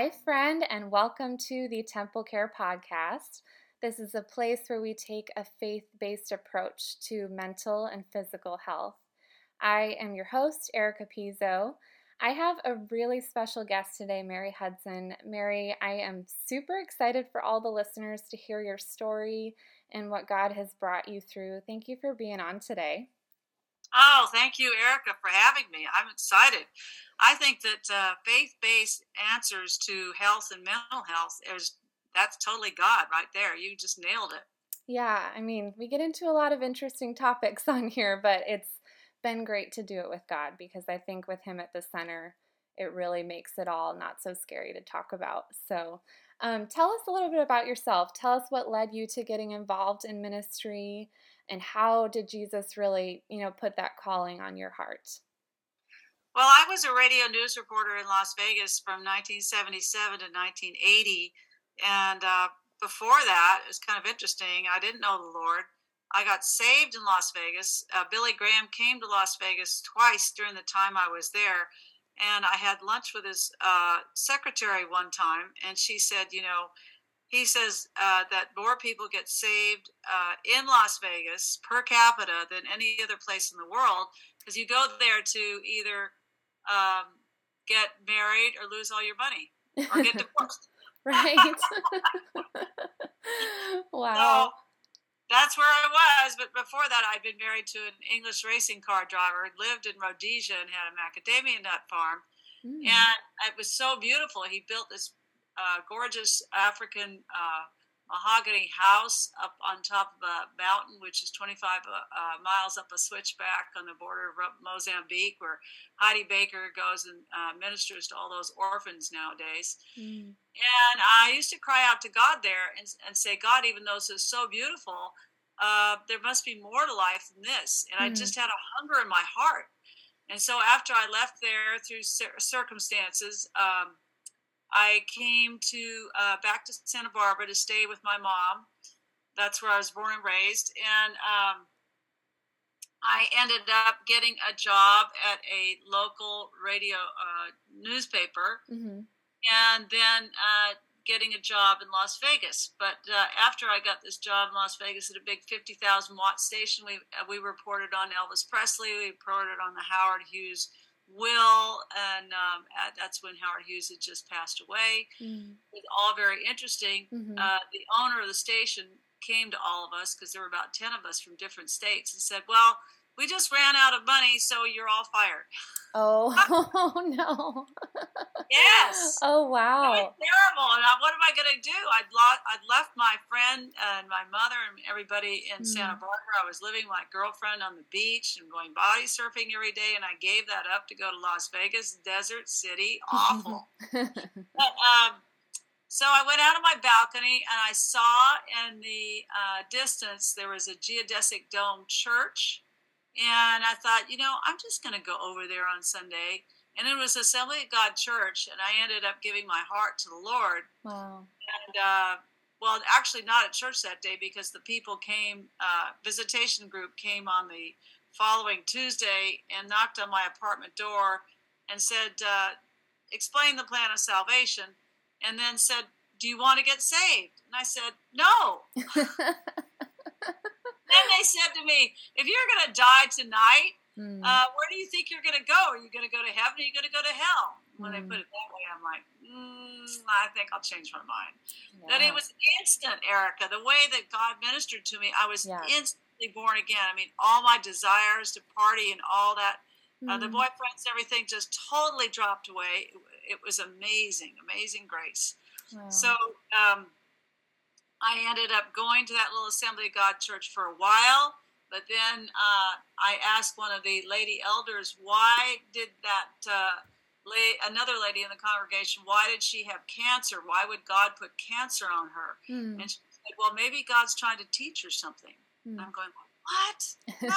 Hi, friend, and welcome to the Temple Care Podcast. This is a place where we take a faith based approach to mental and physical health. I am your host, Erica Pizzo. I have a really special guest today, Mary Hudson. Mary, I am super excited for all the listeners to hear your story and what God has brought you through. Thank you for being on today. Oh, thank you, Erica, for having me. I'm excited. I think that uh, faith-based answers to health and mental health is that's totally God right there. You just nailed it. Yeah, I mean, we get into a lot of interesting topics on here, but it's been great to do it with God because I think with Him at the center, it really makes it all not so scary to talk about. So, um, tell us a little bit about yourself. Tell us what led you to getting involved in ministry and how did Jesus really, you know, put that calling on your heart? Well, I was a radio news reporter in Las Vegas from 1977 to 1980. And uh, before that, it was kind of interesting. I didn't know the Lord. I got saved in Las Vegas. Uh, Billy Graham came to Las Vegas twice during the time I was there. And I had lunch with his uh, secretary one time, and she said, You know, he says uh, that more people get saved uh, in Las Vegas per capita than any other place in the world because you go there to either um, get married or lose all your money or get divorced. right. wow. So that's where I was. But before that, I'd been married to an English racing car driver, lived in Rhodesia, and had a macadamia nut farm. Mm. And it was so beautiful. He built this uh, gorgeous African uh, mahogany house up on top of a mountain, which is 25 uh, uh, miles up a switchback on the border of Mozambique, where Heidi Baker goes and uh, ministers to all those orphans nowadays. Mm. And I used to cry out to God there and, and say, God, even though this is so beautiful, uh, there must be more to life than this. And mm. I just had a hunger in my heart. And so after I left there through circumstances, um, I came to uh, back to Santa Barbara to stay with my mom. That's where I was born and raised, and um, I ended up getting a job at a local radio uh, newspaper, mm-hmm. and then uh, getting a job in Las Vegas. But uh, after I got this job in Las Vegas at a big 50,000 watt station, we uh, we reported on Elvis Presley, we reported on the Howard Hughes will, and um, that's when Howard Hughes had just passed away. Mm. It was all very interesting. Mm-hmm. Uh, the owner of the station came to all of us because there were about 10 of us from different states and said, Well, we just ran out of money, so you're all fired. Oh, oh no. yes. Oh, wow. It was terrible. And I, what am I going to do? I'd, lo- I'd left my friend and my mother and everybody in mm. Santa Barbara. I was living with my girlfriend on the beach and going body surfing every day. And I gave that up to go to Las Vegas, desert city. Awful. but, um, so I went out on my balcony and I saw in the uh, distance there was a geodesic dome church and I thought, you know, I'm just going to go over there on Sunday. And it was Assembly of God Church, and I ended up giving my heart to the Lord. Wow. And, uh, well, actually, not at church that day because the people came, uh, visitation group came on the following Tuesday and knocked on my apartment door and said, uh, explain the plan of salvation, and then said, Do you want to get saved? And I said, No. then they said to me, if you're going to die tonight, mm. uh, where do you think you're going to go? Are you going to go to heaven or are you going to go to hell? When mm. they hmm. put it that way, I'm like, mm, I think I'll change my mind. Yeah. That it was instant, Erica. The way that God ministered to me, I was yeah. instantly born again. I mean, all my desires to party and all that, uh, the hmm. boyfriends, everything just totally dropped away. It, it was amazing, amazing grace. Wow. So, um, I ended up going to that little Assembly of God church for a while, but then uh, I asked one of the lady elders, why did that uh, another lady in the congregation, why did she have cancer? Why would God put cancer on her? Mm. And she said, well, maybe God's trying to teach her something. Mm. I'm going, what? No,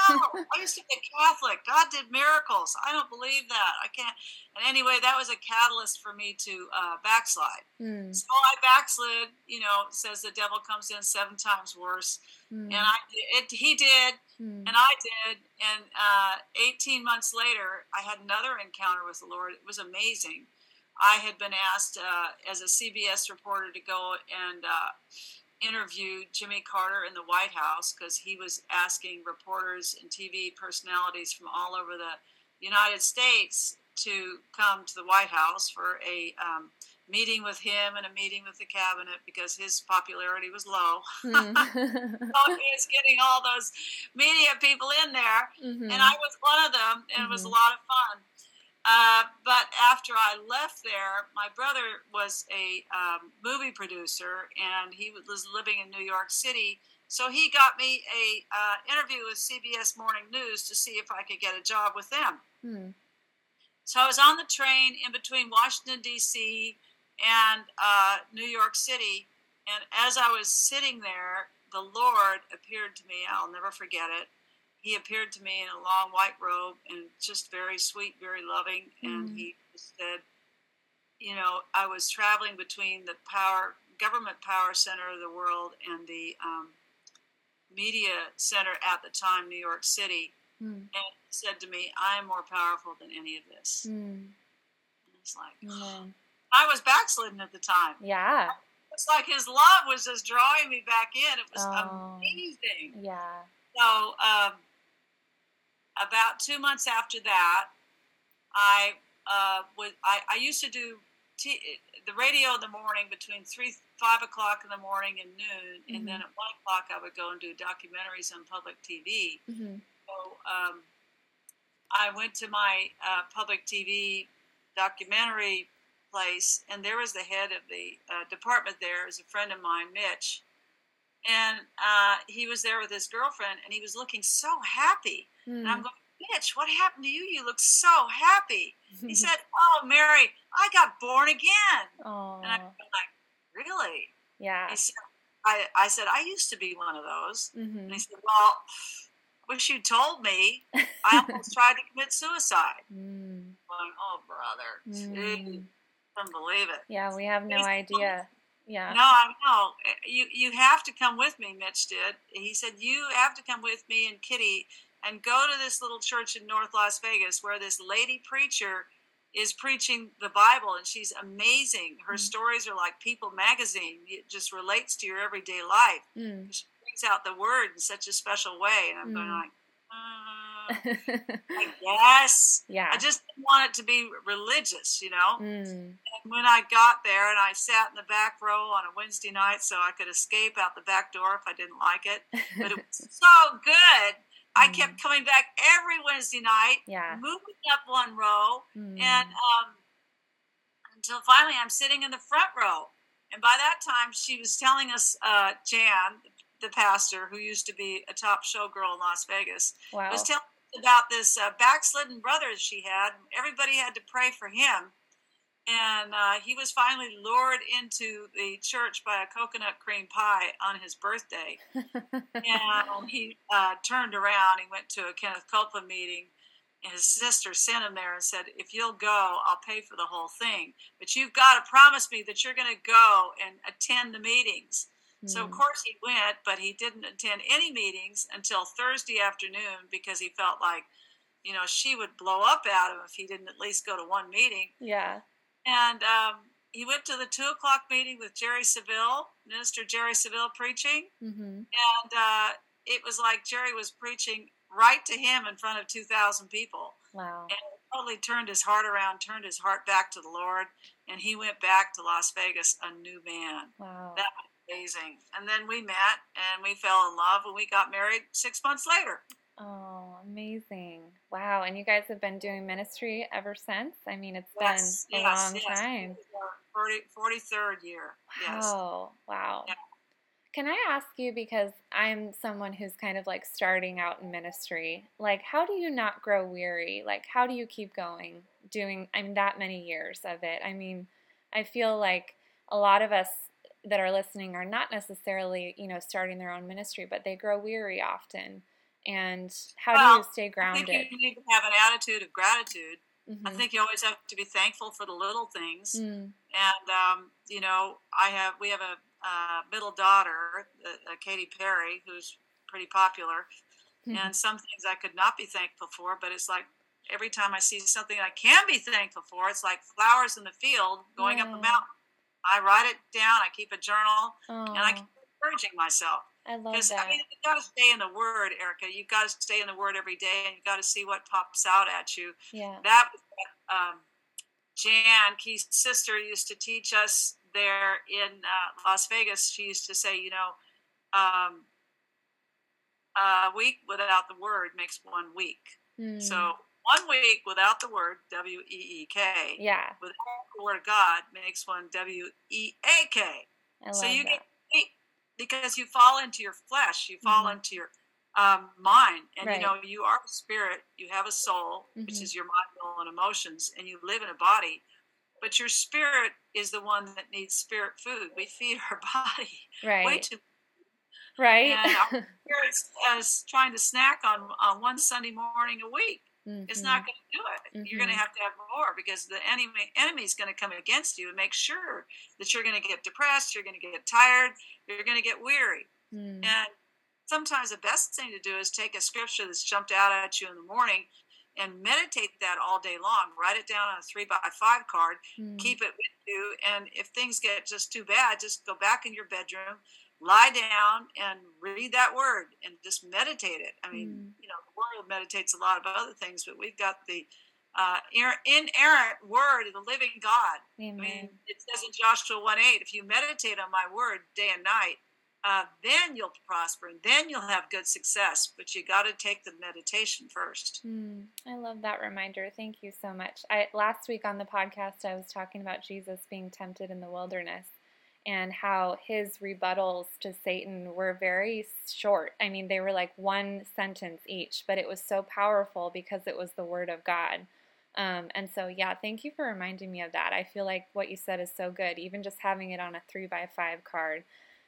I used to be a Catholic. God did miracles. I don't believe that. I can't. And anyway, that was a catalyst for me to uh, backslide. Mm. So I backslid. You know, says the devil comes in seven times worse, mm. and I it he did, mm. and I did. And uh, 18 months later, I had another encounter with the Lord. It was amazing. I had been asked uh, as a CBS reporter to go and uh, interview Jimmy Carter in the White House because he was asking reporters and TV personalities from all over the United States to come to the White House for a um, meeting with him and a meeting with the cabinet because his popularity was low. Mm. so he was getting all those media people in there, mm-hmm. and I was one of them, and mm-hmm. it was a mm-hmm. lot of fun. Uh, but after I left there, my brother was a um, movie producer, and he was living in New York City. So he got me a uh, interview with CBS Morning News to see if I could get a job with them. Mm. So I was on the train in between Washington D.C. and uh, New York City, and as I was sitting there, the Lord appeared to me. I'll never forget it he appeared to me in a long white robe and just very sweet, very loving. And mm. he said, you know, I was traveling between the power, government power center of the world and the um, media center at the time, New York City. Mm. And he said to me, I am more powerful than any of this. Mm. And it's like, mm. I was backslidden at the time. Yeah. It's like his love was just drawing me back in. It was oh. amazing. Yeah. So, um, about two months after that, I uh, would I, I used to do t- the radio in the morning between three five o'clock in the morning and noon, mm-hmm. and then at one o'clock I would go and do documentaries on public TV. Mm-hmm. So um, I went to my uh, public TV documentary place, and there was the head of the uh, department there, is a friend of mine, Mitch. And uh, he was there with his girlfriend, and he was looking so happy. Mm. And I'm hmm. going, Mitch, what happened to you? You look so happy. he said, Oh, Mary, I got born again. Aww. And I'm like, Really? Yeah. He said, I, I said, I used to be one of those. Mm-hmm. And he said, Well, wish you told me. I almost tried to commit suicide. Mm. Going, oh, brother. Mm. Couldn't believe it. Yeah, we have no idea. Yeah. No, I know. You you have to come with me, Mitch did. He said, You have to come with me and Kitty and go to this little church in North Las Vegas where this lady preacher is preaching the Bible and she's amazing. Her mm. stories are like People magazine. It just relates to your everyday life. Mm. She brings out the word in such a special way. And I'm mm. going like, uh, yes. Yeah. I just want it to be religious, you know? Mm. And when I got there and I sat in the back row on a Wednesday night so I could escape out the back door if I didn't like it, but it was so good I mm. kept coming back every Wednesday night, yeah. moving up one row, mm. and um, until finally I'm sitting in the front row. And by that time, she was telling us, uh, Jan, the pastor who used to be a top showgirl in Las Vegas, wow. was telling about this uh, backslidden brother she had. Everybody had to pray for him and uh, he was finally lured into the church by a coconut cream pie on his birthday. and he uh, turned around. He went to a Kenneth Copeland meeting. And his sister sent him there and said, "If you'll go, I'll pay for the whole thing. But you've got to promise me that you're going to go and attend the meetings." So of hmm. course he went, but he didn't attend any meetings until Thursday afternoon because he felt like, you know, she would blow up at him if he didn't at least go to one meeting. Yeah. And um, he went to the two o'clock meeting with Jerry Savelle, Minister Jerry Savelle preaching. Mm-hmm. And uh, it was like Jerry was preaching right to him in front of 2,000 people. Wow. And totally turned his heart around, turned his heart back to the Lord, and he went back to Las Vegas a new man. Wow. That amazing. And then we met and we fell in love and we got married six months later. Oh, amazing. Wow. And you guys have been doing ministry ever since? I mean, it's yes, been a yes, long yes. time. 40, 43rd year. Wow. Wow. Yeah. Can I ask you, because I'm someone who's kind of like starting out in ministry, like, how do you not grow weary? Like, how do you keep going doing, I mean, that many years of it? I mean, I feel like a lot of us that are listening are not necessarily, you know, starting their own ministry, but they grow weary often and how well, do you stay grounded? I think you need to have an attitude of gratitude. Mm-hmm. I think you always have to be thankful for the little things. Mm. And um, you know, I have we have a uh, middle daughter, uh, Katy Perry, who's pretty popular. Mm-hmm. And some things I could not be thankful for, but it's like every time I see something I can be thankful for, it's like flowers in the field going yeah. up a mountain. I write it down. I keep a journal, Aww. and I keep encouraging myself. I love that. I mean, you got to stay in the Word, Erica. You've got to stay in the Word every day, and you got to see what pops out at you. Yeah. That um, Jan Keith's sister used to teach us there in uh, Las Vegas. She used to say, you know, um, a week without the Word makes one week. Mm. So one week without the word W E E K. Yeah. Without the word God makes one W E A K. So you that. get because you fall into your flesh, you fall mm-hmm. into your um, mind, and right. you know you are a spirit. You have a soul, mm-hmm. which is your mind, will, and emotions, and you live in a body. But your spirit is the one that needs spirit food. We feed our body right. way too right. And our spirit's as trying to snack on, on one Sunday morning a week. Mm-hmm. It's not going to do it. Mm-hmm. You're going to have to have more because the enemy enemy is going to come against you and make sure that you're going to get depressed, you're going to get tired, you're going to get weary. Mm. And sometimes the best thing to do is take a scripture that's jumped out at you in the morning and meditate that all day long. Write it down on a three by five card, mm. keep it with you. And if things get just too bad, just go back in your bedroom, lie down and read that word and just meditate it. I mean, mm. you know, the world meditates a lot of other things, but we've got the uh, inerrant word of the living God. Amen. I mean, it says in Joshua 1 8, if you meditate on my word day and night, uh, then you'll prosper and then you'll have good success. But you got to take the meditation first. Mm, I love that reminder. Thank you so much. I, last week on the podcast, I was talking about Jesus being tempted in the wilderness and how his rebuttals to Satan were very short. I mean, they were like one sentence each, but it was so powerful because it was the word of God. Um, and so, yeah, thank you for reminding me of that. I feel like what you said is so good. Even just having it on a three by five card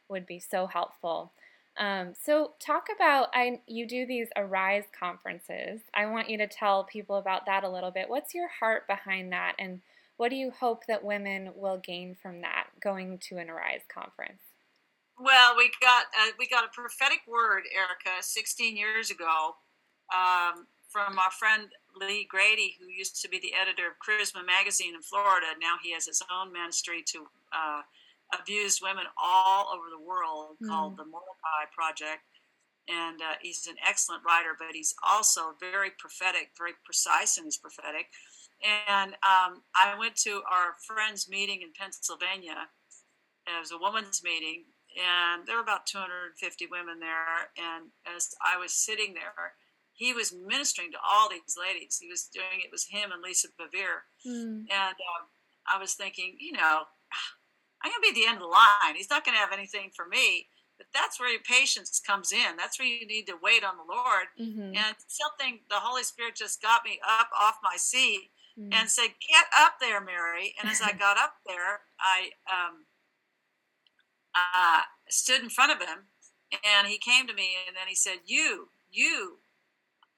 would be so helpful. Um, so, talk about I you do these Arise conferences. I want you to tell people about that a little bit. What's your heart behind that, and what do you hope that women will gain from that going to an Arise conference? Well, we got uh, we got a prophetic word, Erica, 16 years ago, um, from our friend Lee Grady, who used to be the editor of Charisma magazine in Florida. Now he has his own ministry to uh, abused women all over the world mm. called the Mordecai Project. And uh, he's an excellent writer, but he's also very prophetic, very precise in his prophetic. And um, I went to our friends' meeting in Pennsylvania. It was a women's meeting, and there were about 250 women there. And as I was sitting there, he was ministering to all these ladies. He was doing it was him and Lisa Bevere, mm. and um, I was thinking, you know, I'm gonna be at the end of the line. He's not gonna have anything for me. But that's where your patience comes in. That's where you need to wait on the Lord. Mm-hmm. And something the Holy Spirit just got me up off my seat mm. and said, "Get up there, Mary." And as I got up there, I um, uh, stood in front of him, and he came to me, and then he said, "You, you."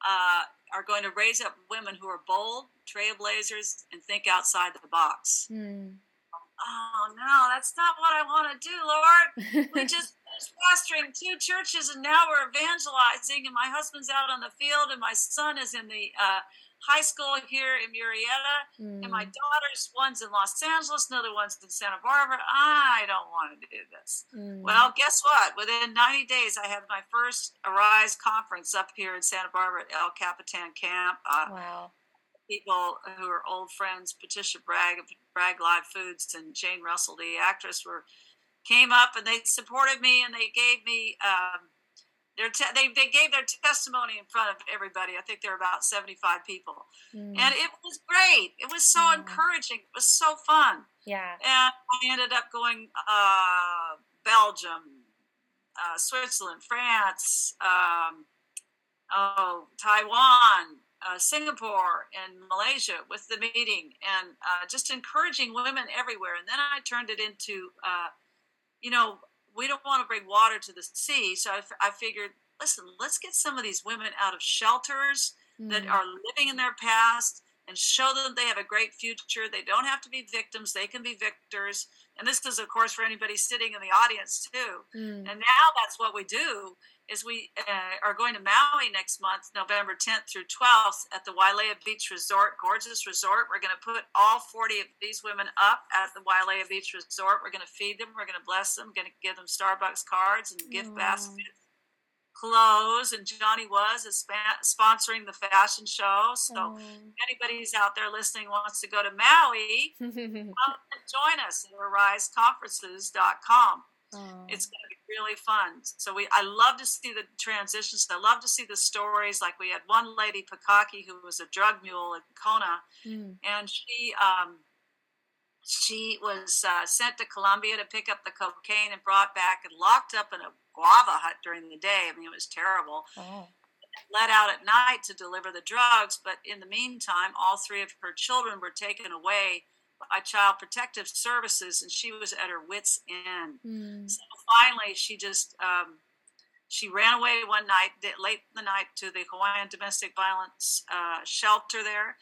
Uh, are going to raise up women who are bold, trailblazers, and think outside the box. Mm. Oh no, that's not what I want to do, Lord. we just finished pastoring two churches, and now we're evangelizing. And my husband's out on the field, and my son is in the uh, high school here in Murrieta, mm. and my mm. daughter's one's in Los Angeles, another one's in Santa Barbara. I don't want to do this. Mm. Well, guess what? Within 90 days, I had my first Arise conference up here in Santa Barbara at El Capitan Camp. Uh, wow. People who are old friends, Patricia Bragg of Bragg Live Foods and Jane Russell, the actress, were came up and they supported me and they gave me um, their te- they, they gave their testimony in front of everybody. I think there were about 75 people. Mm. And it was great. It was so mm. encouraging. It was so fun. Yeah. And I ended up going uh, Belgium, uh, Switzerland, France, um, oh, Taiwan, uh, Singapore, and Malaysia with the meeting, and uh, just encouraging women everywhere. And then I turned it into, uh, you know, we don't want to bring water to the sea. So I, I figured, listen, let's get some of these women out of shelters mm. that are living in their past and show them they have a great future. They don't have to be victims, they can be victors. And this is, of course, for anybody sitting in the audience too. Mm. And now that's what we do is we uh, are going to Maui next month, November 10th through 12th at the Wailea Beach Resort, gorgeous resort. We're going to put all 40 of these women up at the Wailea Beach Resort. We're going to feed them. We're going to bless them. We're going to give them Starbucks cards and gift mm. baskets, clothes. And Johnny Was is sponsoring the fashion show. So mm. anybody who's out there listening wants to go to Maui, come and join us at ariseconferences.com. Oh. It's going to be really fun. So we, I love to see the transitions. I love to see the stories. Like we had one lady, Pakaki, who was a drug mule in Kona, mm. and she, um, she was uh, sent to Colombia to pick up the cocaine and brought back and locked up in a guava hut during the day. I mean, it was terrible. Oh. Let out at night to deliver the drugs, but in the meantime, all three of her children were taken away by Child Protective Services, and she was at her wits' end. Mm. So finally, she just um, she ran away one night, late in the night, to the Hawaiian domestic violence uh, shelter there,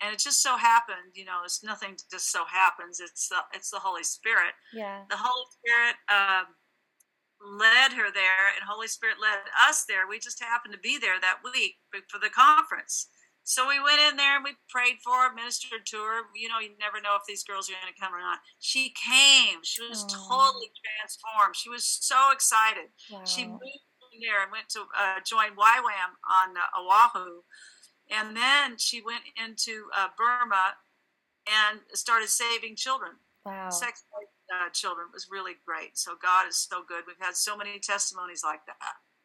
and it just so happened, you know, it's nothing just so happens. It's the it's the Holy Spirit. Yeah. The Holy Spirit. Um, led her there and holy spirit led us there we just happened to be there that week for the conference so we went in there and we prayed for her, ministered to her. You know, you never know if these girls are going to come or not. She came. She was totally transformed. She was so excited. Wow. She moved from there and went to uh, join YWAM on uh, Oahu. And then she went into uh, Burma and started saving children. Wow. Sex uh, children it was really great. So God is so good. We've had so many testimonies like that.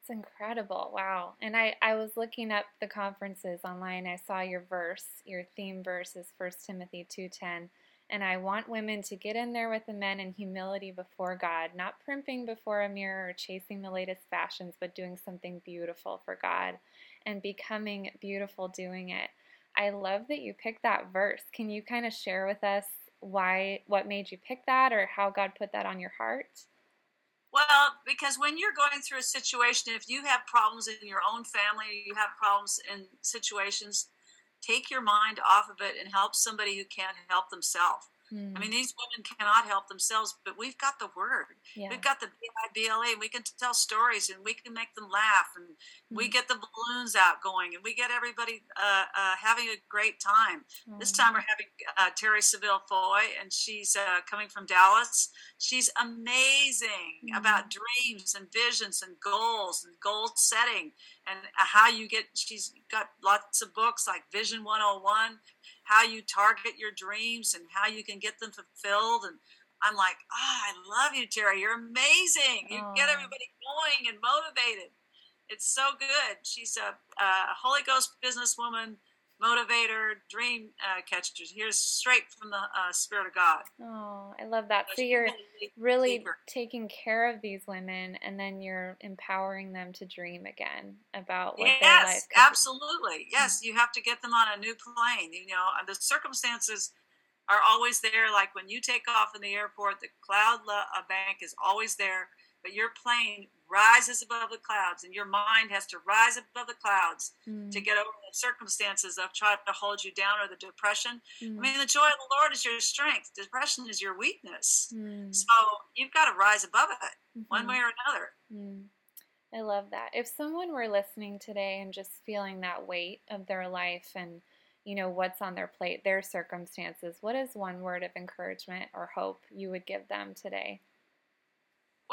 It's incredible. Wow. And I, I was looking up the conferences online. I saw your verse, your theme verse is 1 Timothy 2.10. And I want women to get in there with the men in humility before God, not primping before a mirror or chasing the latest fashions, but doing something beautiful for God and becoming beautiful doing it. I love that you picked that verse. Can you kind of share with us why, what made you pick that or how God put that on your heart? Well, because when you're going through a situation, if you have problems in your own family, you have problems in situations, take your mind off of it and help somebody who can't help themselves. Mm. I mean, these women cannot help themselves, but we've got the word. Yeah. We've got the B-I-B-L-A, and we can tell stories and we can make them laugh, and mm. we get the balloons out going, and we get everybody uh, uh, having a great time. Mm. This time we're having uh, Terri Savelle Foy, and she's uh, coming from Dallas. She's amazing about dreams and visions and goals and goal setting and how you get. She's got lots of books like Vision 101 how you target your dreams and how you can get them fulfilled. And I'm like, ah, oh, I love you, Terri. You're amazing. You get everybody going and motivated. It's so good. She's a, a Holy Ghost businesswoman motivator, dream uh, catcher. Here's straight from the uh, Spirit of God. Oh, I love that. So you're really deeper. taking care of these women, and then you're empowering them to dream again about what yes, their life. Yes, absolutely. Be. Yes, you have to get them on a new plane. You know, the circumstances are always there. Like when you take off in the airport, the cloud bank is always there, but your plane rises above the clouds, and your mind has to rise above the clouds mm. to get over the circumstances of trying to hold you down or the depression. Mm. I mean, the joy of the Lord is your strength. Depression is your weakness. Mm. So you've got to rise above it mm-hmm. one way or another. Mm. I love that. If someone were listening today and just feeling that weight of their life and you know what's on their plate, their circumstances, what is one word of encouragement or hope you would give them today?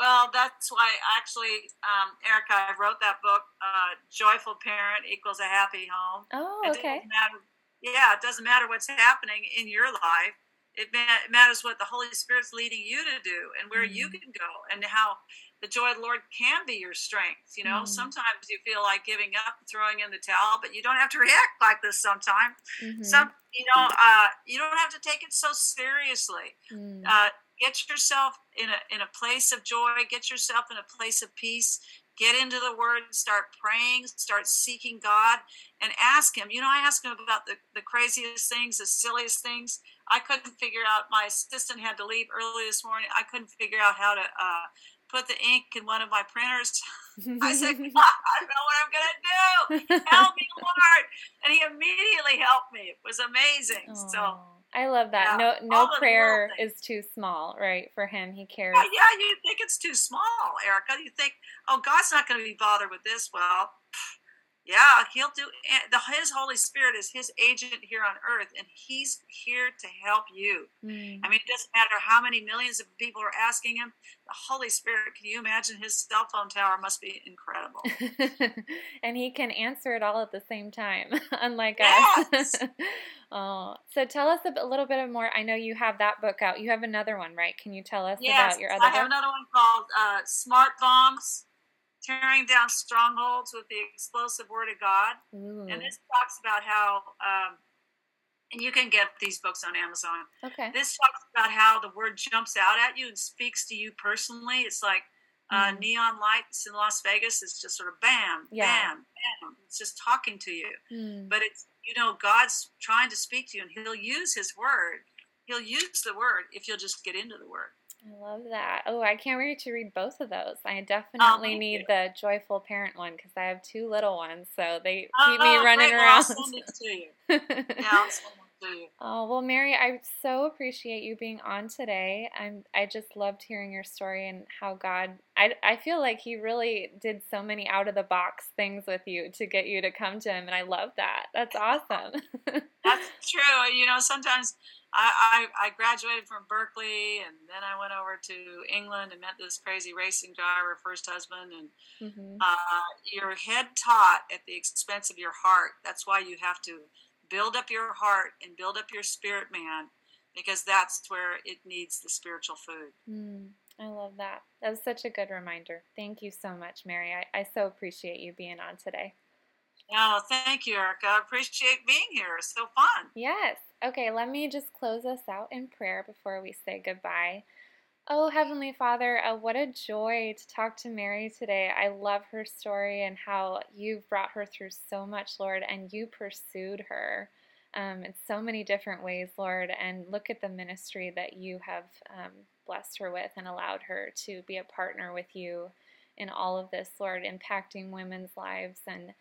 Well, that's why actually, um, Erica, I wrote that book, uh, Joyful Parent Equals a Happy Home. Oh, okay. It matter, yeah, it doesn't matter what's happening in your life. It, ma- it, matters what the Holy Spirit's leading you to do and where mm you can go and how the joy of the Lord can be your strength. You know, mm sometimes you feel like giving up, throwing in the towel, but you don't have to react like this sometimes. Mm-hmm. Some, you know, uh, you don't have to take it so seriously. Mm. Uh, get yourself in a in a place of joy get yourself in a place of peace get into the word start praying start seeking god and ask him you know i asked him about the, the craziest things the silliest things i couldn't figure out my assistant had to leave early this morning i couldn't figure out how to uh, put the ink in one of my printers. I said, I don't know what I'm going to do. Help me, Lord. And he immediately helped me. It was amazing. Aww. So I love that. Yeah, no no prayer is too small, right? For him, he cares. Yeah, yeah, you think it's too small, Erica. You think, oh, God's not going to be bothered with this. Well, yeah, he'll do. The, his Holy Spirit is his agent here on earth, and he's here to help you. Mm. I mean, it doesn't matter how many millions of people are asking him. The Holy Spirit, can you imagine his cell phone tower must be incredible. and he can answer it all at the same time, unlike yes. us. oh, so tell us a little bit more. I know you have that book out. You have another one, right? Can you tell us yes, about your other? I have book? another one called uh, Smart Bombs tearing down strongholds with the explosive word of God. Ooh. And this talks about how, um, and you can get these books on Amazon. Okay. This talks about how the word jumps out at you and speaks to you personally. It's like uh, mm. neon lights in Las Vegas. It's just sort of bam, yeah. bam, bam. It's just talking to you. Mm. But it's, you know, God's trying to speak to you and he'll use his word. He'll use the word if you'll just get into the word. I love that. Oh, I can't wait to read both of those. I oh, definitely oh, need you. the joyful parent one because I have two little ones, so they oh, keep me oh, running great. around. I'll send to you. I'll send it to you. Oh well, Mary, I so appreciate you being on today. I'm I just loved hearing your story and how God. I I feel like He really did so many out of the box things with you to get you to come to Him, and I love that. That's awesome. That's true. You know, sometimes I, I, I, graduated from Berkeley and then I went over to England and met this crazy racing driver, first husband. And mm-hmm. uh, you're head taught at the expense of your heart. That's why you have to build up your heart and build up your spirit, man, because that's where it needs the spiritual food. Mm, I love that. That was such a good reminder. Thank you so much, Mary. I, I so appreciate you being on today. Oh, thank you, Erica. I appreciate being here. It's so fun. Yes. Okay, let me just close us out in prayer before we say goodbye. Oh, Heavenly Father, uh, what a joy to talk to Mary today. I love her story and how you've brought her through so much, Lord, and you pursued her um, in so many different ways, Lord. And look at the ministry that you have um, blessed her with and allowed her to be a partner with you in all of this, Lord, impacting women's lives and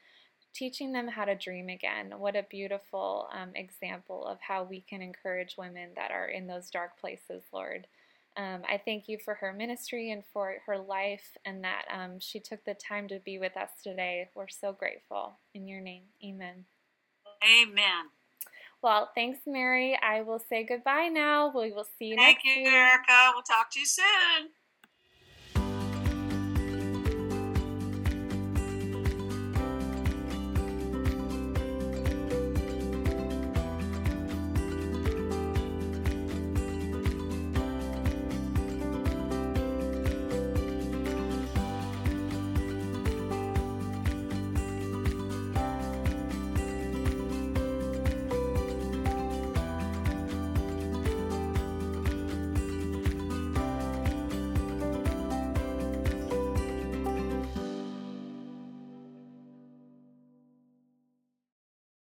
teaching them how to dream again. What a beautiful um, example of how we can encourage women that are in those dark places, Lord. Um, I thank you for her ministry and for her life and that um, she took the time to be with us today. We're so grateful. In your name, amen. Amen. Well, thanks, Mary. I will say goodbye now. We will see you next time. Thank next you, Erica. We'll talk to you soon.